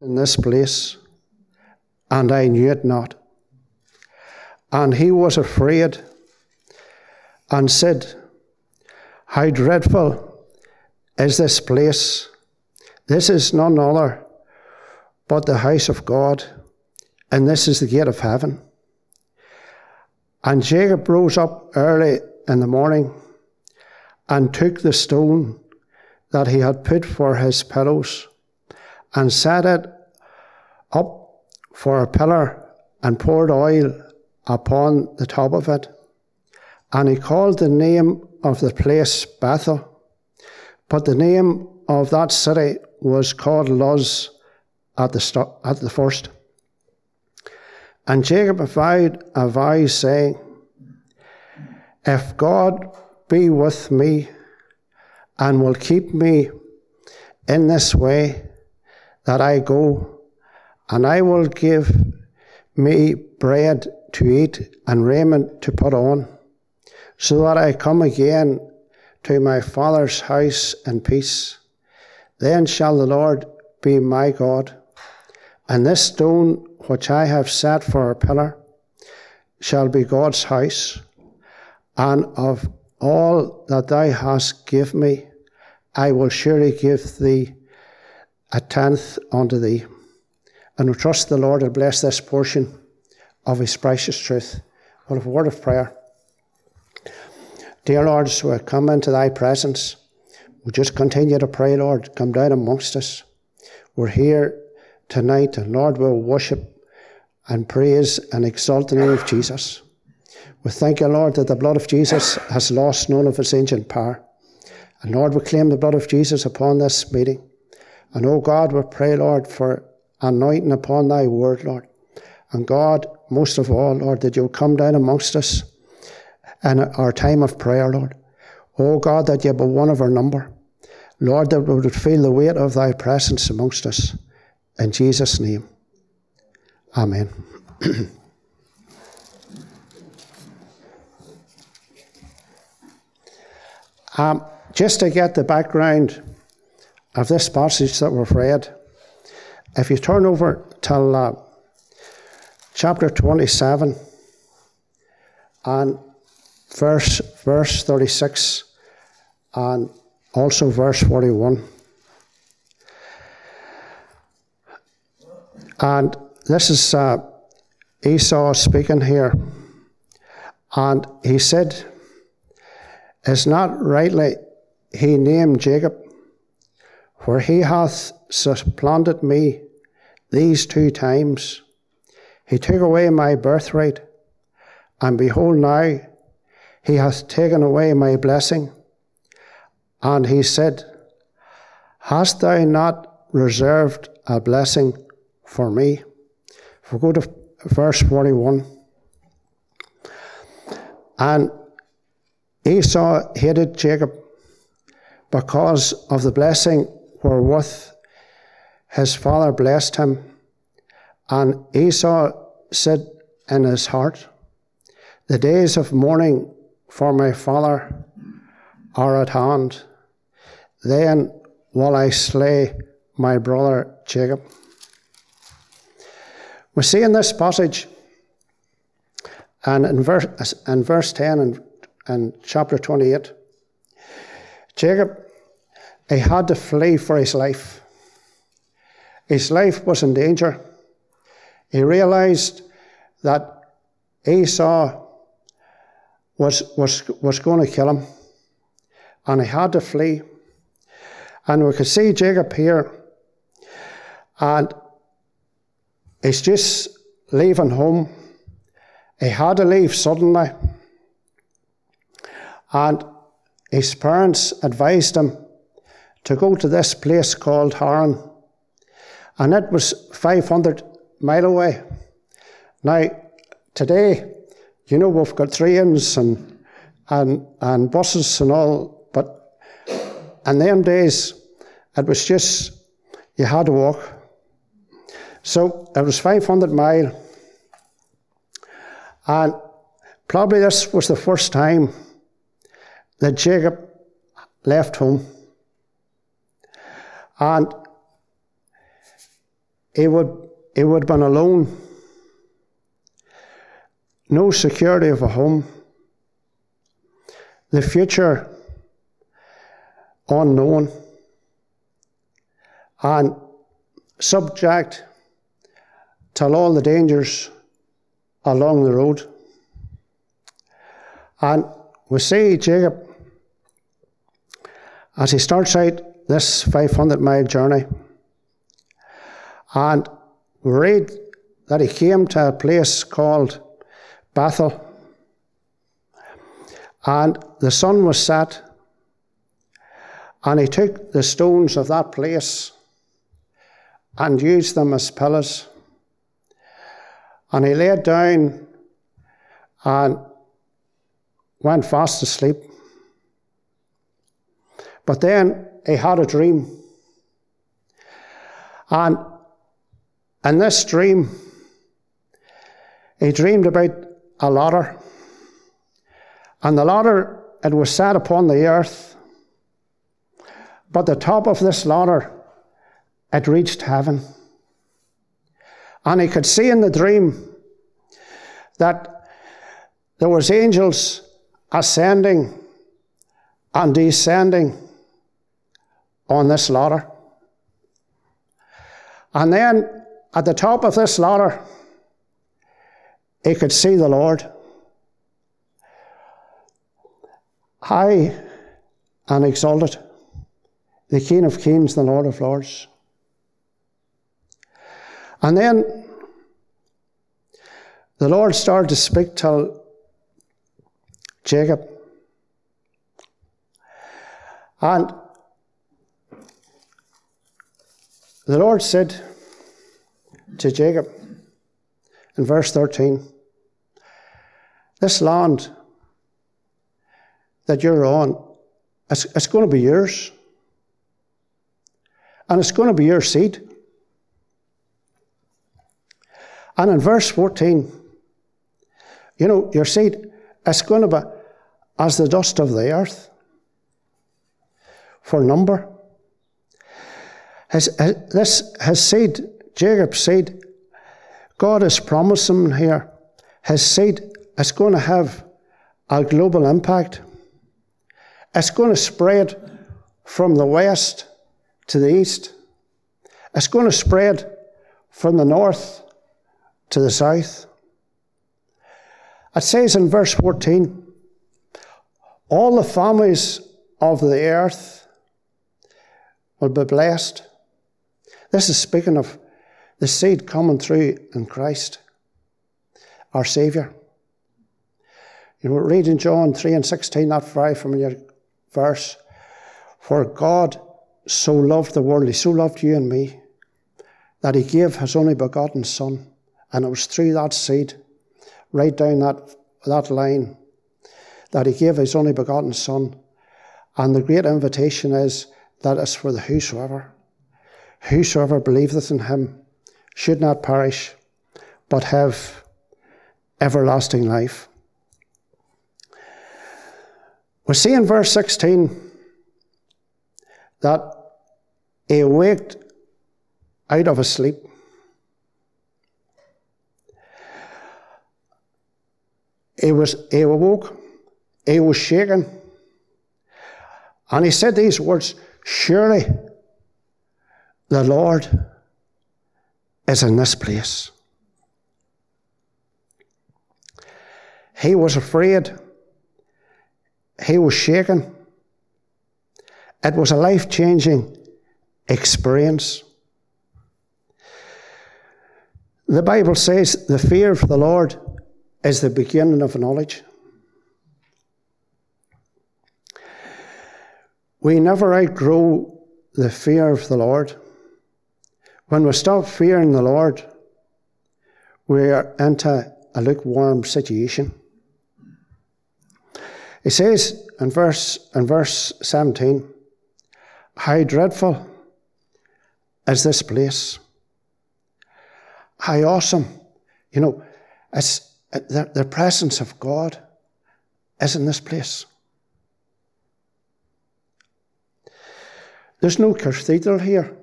in this place, and I knew it not. And he was afraid and said, How dreadful is this place! This is none other but the house of God, and this is the gate of heaven. And Jacob rose up early in the morning and took the stone that he had put for his pillows and set it up for a pillar and poured oil upon the top of it. And he called the name of the place Bethel, but the name of that city was called Luz at the, st- at the first. And Jacob vowed a vow, saying, If God be with me and will keep me in this way that I go, and I will give me bread to eat and raiment to put on, so that I come again to my father's house in peace. Then shall the Lord be my God, and this stone which I have set for a pillar shall be God's house, and of all that thou hast given me, I will surely give thee a tenth unto thee. And we trust the Lord will bless this portion of his precious truth. We'll a word of prayer. Dear Lord, as we come into thy presence, we just continue to pray, Lord, come down amongst us. We're here tonight, and Lord, we'll worship and praise and exalt the name of Jesus. We thank you, Lord, that the blood of Jesus has lost none of its ancient power. And Lord, we claim the blood of Jesus upon this meeting. And oh God, we pray, Lord, for anointing upon thy word, Lord. And God, most of all, Lord, that you'll come down amongst us in our time of prayer, Lord. Oh God, that you be one of our number. Lord, that we would feel the weight of thy presence amongst us. In Jesus' name. Amen. um, just to get the background of this passage that we've read, if you turn over to uh, chapter 27 and verse, verse 36 and also verse 41. And this is uh, Esau speaking here. And he said, Is not rightly he named Jacob, for he hath supplanted me these two times. He took away my birthright, and behold, now he hath taken away my blessing. And he said, Hast thou not reserved a blessing for me? If we go to verse 41. And Esau hated Jacob because of the blessing wherewith his father blessed him. And Esau said in his heart, The days of mourning for my father are at hand. Then will I slay my brother Jacob. We see in this passage, and in verse, in verse 10 and, and chapter 28, Jacob, he had to flee for his life. His life was in danger. He realized that Esau was, was, was going to kill him, and he had to flee. And we could see Jacob here, and he's just leaving home. He had to leave suddenly. And his parents advised him to go to this place called Haran. And it was 500 mile away. Now, today, you know, we've got trains and, and, and buses and all, but in them days, it was just, you had to walk. So it was 500 mile. And probably this was the first time that Jacob left home. And he would, he would have been alone, no security of a home, the future unknown, and subject to all the dangers along the road. And we see Jacob as he starts out this 500 mile journey. And we read that he came to a place called Bethel. And the sun was set. And he took the stones of that place and used them as pillars. And he laid down and went fast asleep. But then he had a dream. And in this dream, he dreamed about a ladder. And the ladder, it was set upon the earth. But the top of this ladder, it reached heaven. And he could see in the dream that there was angels ascending and descending on this ladder. And then at the top of this ladder, he could see the Lord. High and exalted, the King of Kings, the Lord of Lords. And then the Lord started to speak to Jacob. And The Lord said to Jacob in verse 13, This land that you're on, it's, it's going to be yours. And it's going to be your seed. And in verse 14, you know, your seed is going to be as the dust of the earth for number. Has, has, this has said, Jacob said, God has promised him here, has said it's going to have a global impact. It's going to spread from the west to the east. It's going to spread from the north to the south. It says in verse 14, all the families of the earth will be blessed. This is speaking of the seed coming through in Christ, our Saviour. You know, read in John 3 and 16, that very familiar verse. For God so loved the world, He so loved you and me, that He gave His only begotten Son. And it was through that seed, right down that, that line, that He gave His only begotten Son. And the great invitation is that it's for the whosoever. Whosoever believeth in him should not perish, but have everlasting life. We see in verse 16 that he awaked out of a sleep. He was he awoke, he was shaken, and he said these words, Surely the Lord is in this place. He was afraid. He was shaken. It was a life changing experience. The Bible says the fear of the Lord is the beginning of knowledge. We never outgrow the fear of the Lord. When we stop fearing the Lord, we are into a lukewarm situation. He says in verse, in verse 17, How dreadful is this place? How awesome. You know, it's, the, the presence of God is in this place. There's no cathedral here.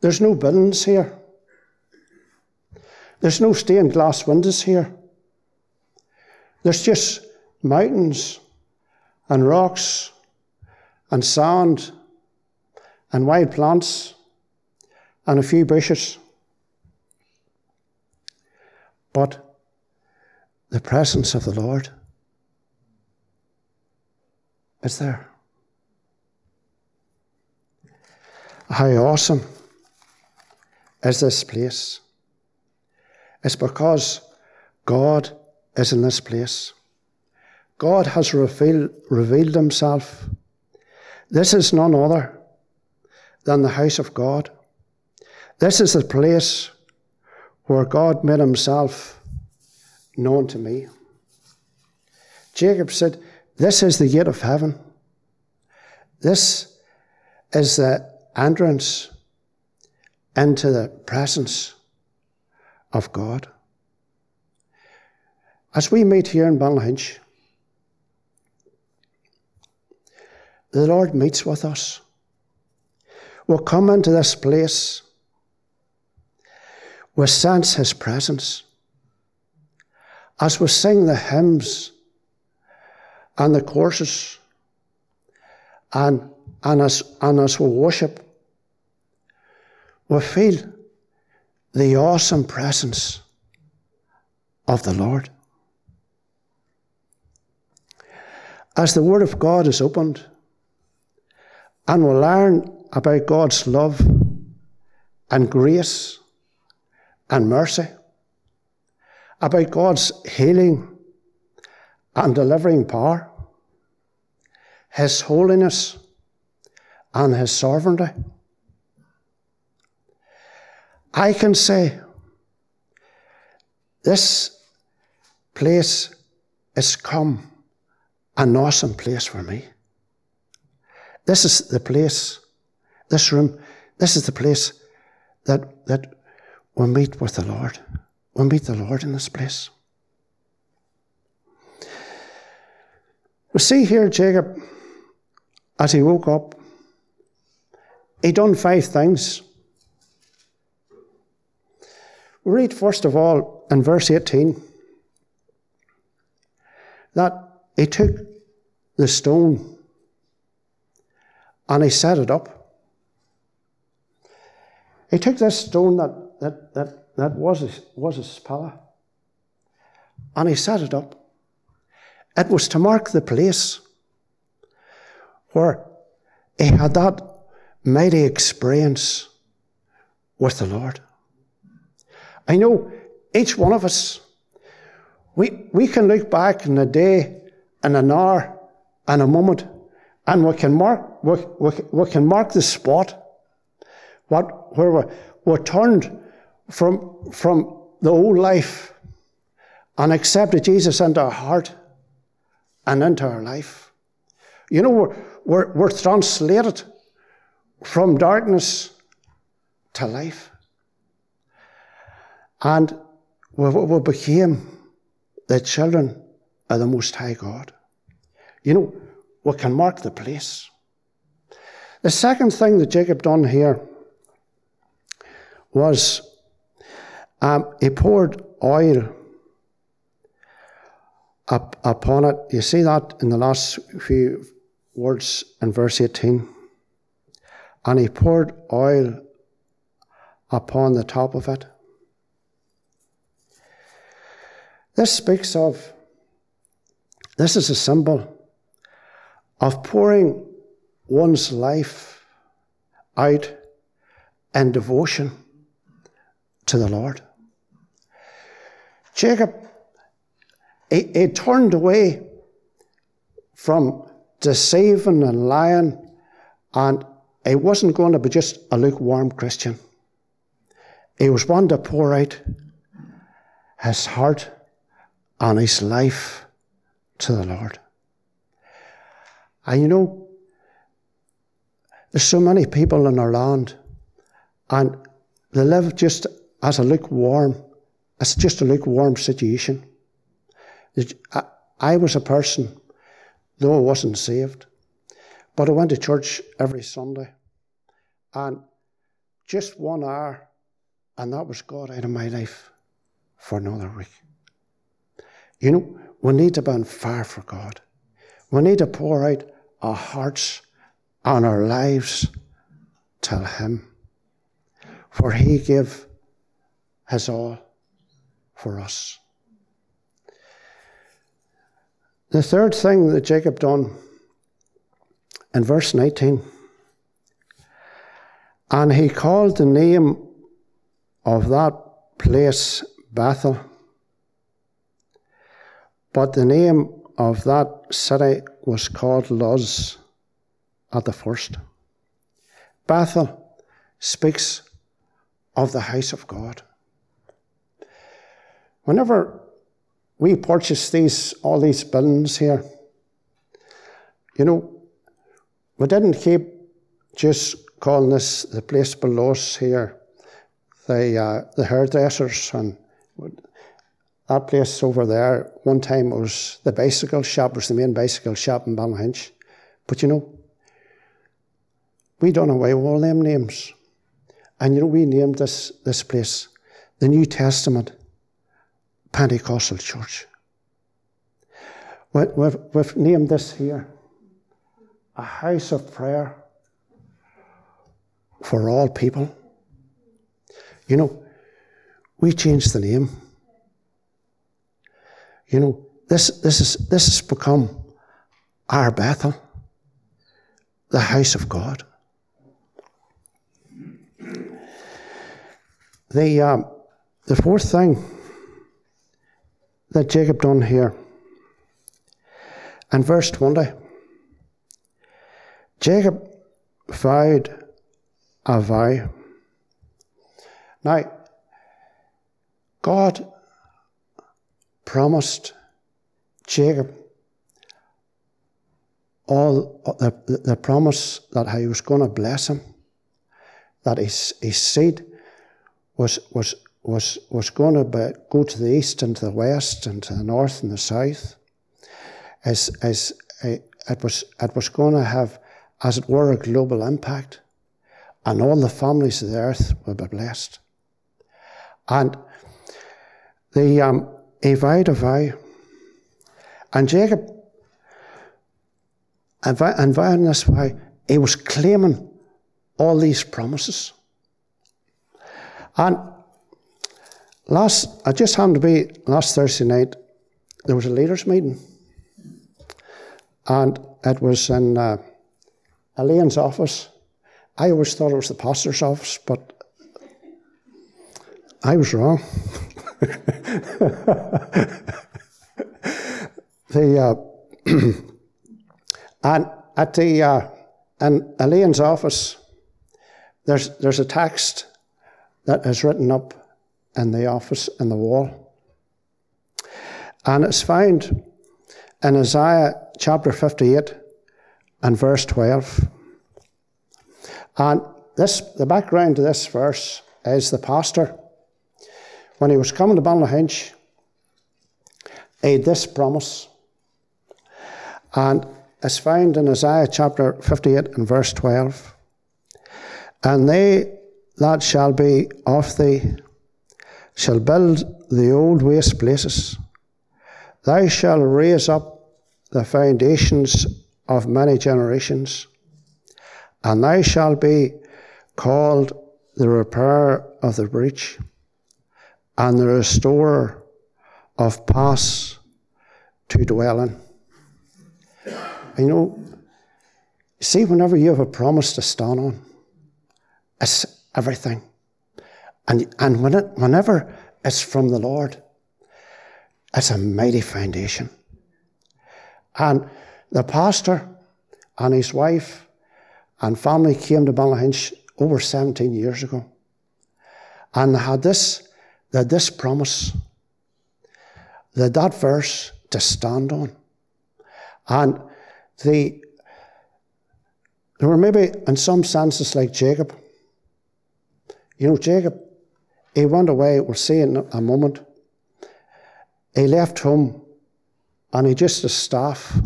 There's no buildings here. There's no stained glass windows here. There's just mountains and rocks and sand and wild plants and a few bushes. But the presence of the Lord is there. How awesome is this place? It's because God is in this place. God has revealed, revealed himself. This is none other than the house of God. This is the place where God made himself known to me. Jacob said, This is the gate of heaven. This is the entrance into the presence of God. As we meet here in Ballynahinch, the Lord meets with us. We'll come into this place, we sense His presence. As we sing the hymns and the courses, and, and, as, and as we worship, we feel the awesome presence of the Lord. As the Word of God is opened, and we learn about God's love and grace and mercy, about God's healing and delivering power, His holiness and His sovereignty. I can say this place has come an awesome place for me. This is the place, this room, this is the place that, that we meet with the Lord. We meet the Lord in this place. We see here Jacob, as he woke up, he done five things. We read first of all in verse 18 that he took the stone and he set it up. He took this stone that, that, that, that was, his, was his pillar and he set it up. It was to mark the place where he had that mighty experience with the Lord. I know each one of us, we, we can look back in a day, in an hour, and a moment, and we can mark, we, we, we can mark the spot what, where we, we're turned from, from the old life and accepted Jesus into our heart and into our life. You know, we're, we're, we're translated from darkness to life. And we, became the children of the Most High God. You know, we can mark the place. The second thing that Jacob done here was um, he poured oil up upon it. You see that in the last few words in verse 18. And he poured oil upon the top of it. This speaks of, this is a symbol of pouring one's life out in devotion to the Lord. Jacob, he, he turned away from deceiving and lying, and he wasn't going to be just a lukewarm Christian. He was one to pour out his heart and his life to the Lord. And you know, there's so many people in our land, and they live just as a lukewarm, as just a lukewarm situation. I was a person, though I wasn't saved, but I went to church every Sunday. And just one hour, and that was God out of my life for another week. You know, we need to be on fire for God. We need to pour out our hearts and our lives to Him. For He gave His all for us. The third thing that Jacob done in verse 19, and he called the name of that place Bethel, but the name of that city was called Luz at the first. Bethel speaks of the house of God. Whenever we purchased these all these buildings here, you know, we didn't keep just calling this the place below us here, the uh, the hairdressers and that place over there. One time it was the bicycle shop, was the main bicycle shop in Ballynahinch. But you know, we done away with all them names. And you know, we named this, this place the New Testament Pentecostal Church. We've, we've named this here a house of prayer for all people. You know, we changed the name. You know, this, this, is, this has become our Bethel, the house of God. The, um, the fourth thing that Jacob done here, in verse 20, Jacob vowed a vow. Now, God promised Jacob all the, the promise that he was going to bless him, that his, his seed was, was, was, was going to be, go to the east and to the west and to the north and the south. As, as a, it, was, it was going to have, as it were, a global impact. And all the families of the earth would be blessed. And the, um, vowed a vow. And Jacob, and vowing this vow, he was claiming all these promises. And last, I just happened to be last Thursday night, there was a leaders' meeting. And it was in uh, Elaine's office. I always thought it was the pastor's office, but I was wrong. the uh, and at the uh, in Elaine's office, there's there's a text that is written up in the office in the wall. And it's found in Isaiah chapter 58 and verse 12. And this, the background to this verse is the pastor, when he was coming to Ballynahinch, he had this promise. And it's found in Isaiah chapter 58 and verse 12. And they that shall be of thee shall build the old waste places. Thou shalt raise up the foundations of many generations, and thou shalt be called the repairer of the breach, and the restorer of paths to dwell in. You know, see, whenever you have a promise to stand on, it's everything. And, and when it, whenever it's from the Lord, it's a mighty foundation. And the pastor and his wife and family came to Ballynahinch over 17 years ago and they had this, they had this promise, that that verse to stand on. And the, they were maybe, in some senses, like Jacob. You know, Jacob, he went away, we'll see in a moment. He left home and he just a staff,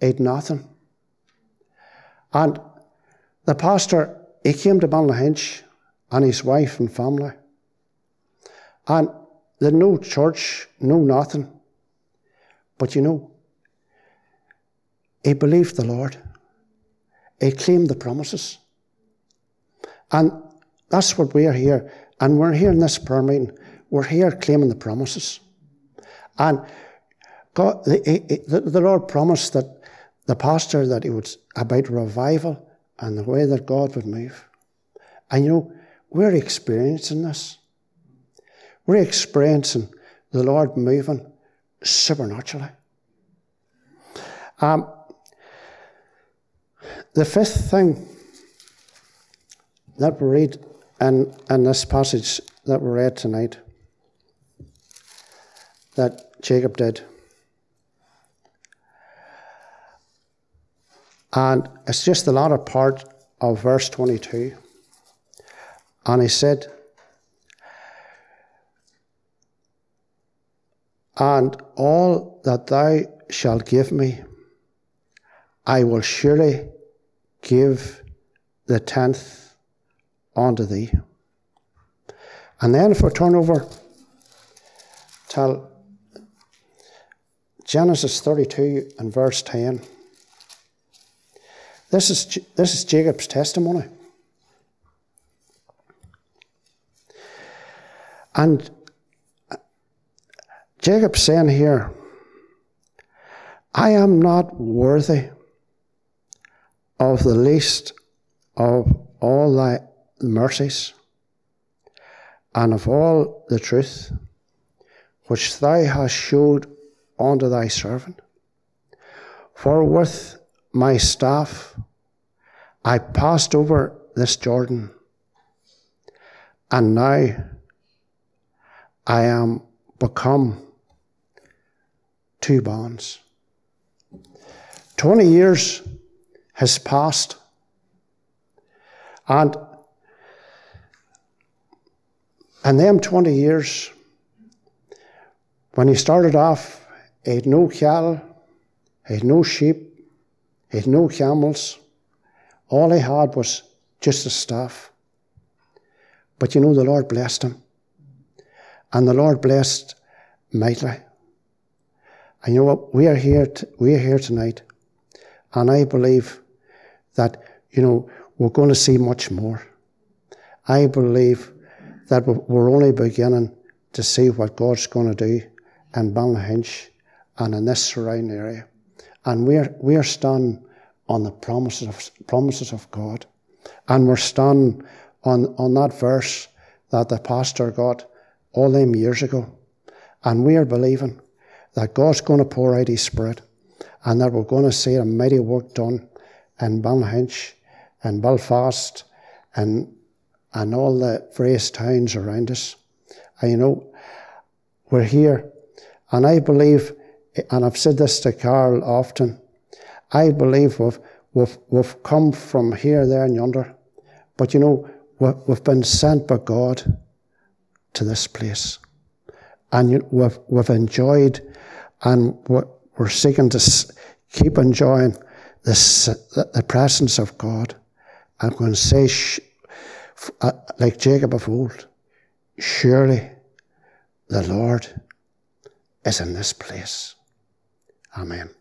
ate nothing. And the pastor, he came to Ballynahinch and his wife and family. And they no church, no nothing. But you know, he believed the Lord. He claimed the promises. And that's what we are here. And we're here in this prayer meeting. We're here claiming the promises. And God, the, the, the Lord promised that the pastor that he would about revival and the way that God would move. And you know, we're experiencing this. We're experiencing the Lord moving supernaturally. Um, the fifth thing that we read in, in this passage that we read tonight that Jacob did. And it's just the latter part of verse 22. And he said, And all that thou shalt give me, I will surely give the tenth unto thee. And then if we turn over to Genesis 32 and verse 10, this is, this is Jacob's testimony. And Jacob saying here, I am not worthy of the least of all thy mercies and of all the truth which thou hast showed unto thy servant. For with my staff I passed over this Jordan, and now I am become two bonds. Twenty years has passed, and and them twenty years, when he started off, he had no cattle, he had no sheep, he had no camels. All he had was just a staff. But you know, the Lord blessed him. And the Lord blessed mightily. And you know what? We are here, we are here tonight. And I believe that, you know, we're going to see much more. I believe that we're only beginning to see what God's going to do in Ballynahinch and in this surrounding area. And we're, we're standing on the promises of, promises of God. And we're standing on, on that verse that the pastor got all them years ago. And we are believing that God's going to pour out His Spirit and that we're going to see a mighty work done in Ballynahinch and Belfast and, and all the various towns around us. And you know, we're here. And I believe, and I've said this to Carl often, I believe we've, we've, we've come from here, there, and yonder. But you know, we've been sent by God to this place. And we've, we've enjoyed and we're seeking to keep enjoying this, the presence of God. I'm going to say, uh, like Jacob of old, surely the Lord is in this place. Amen.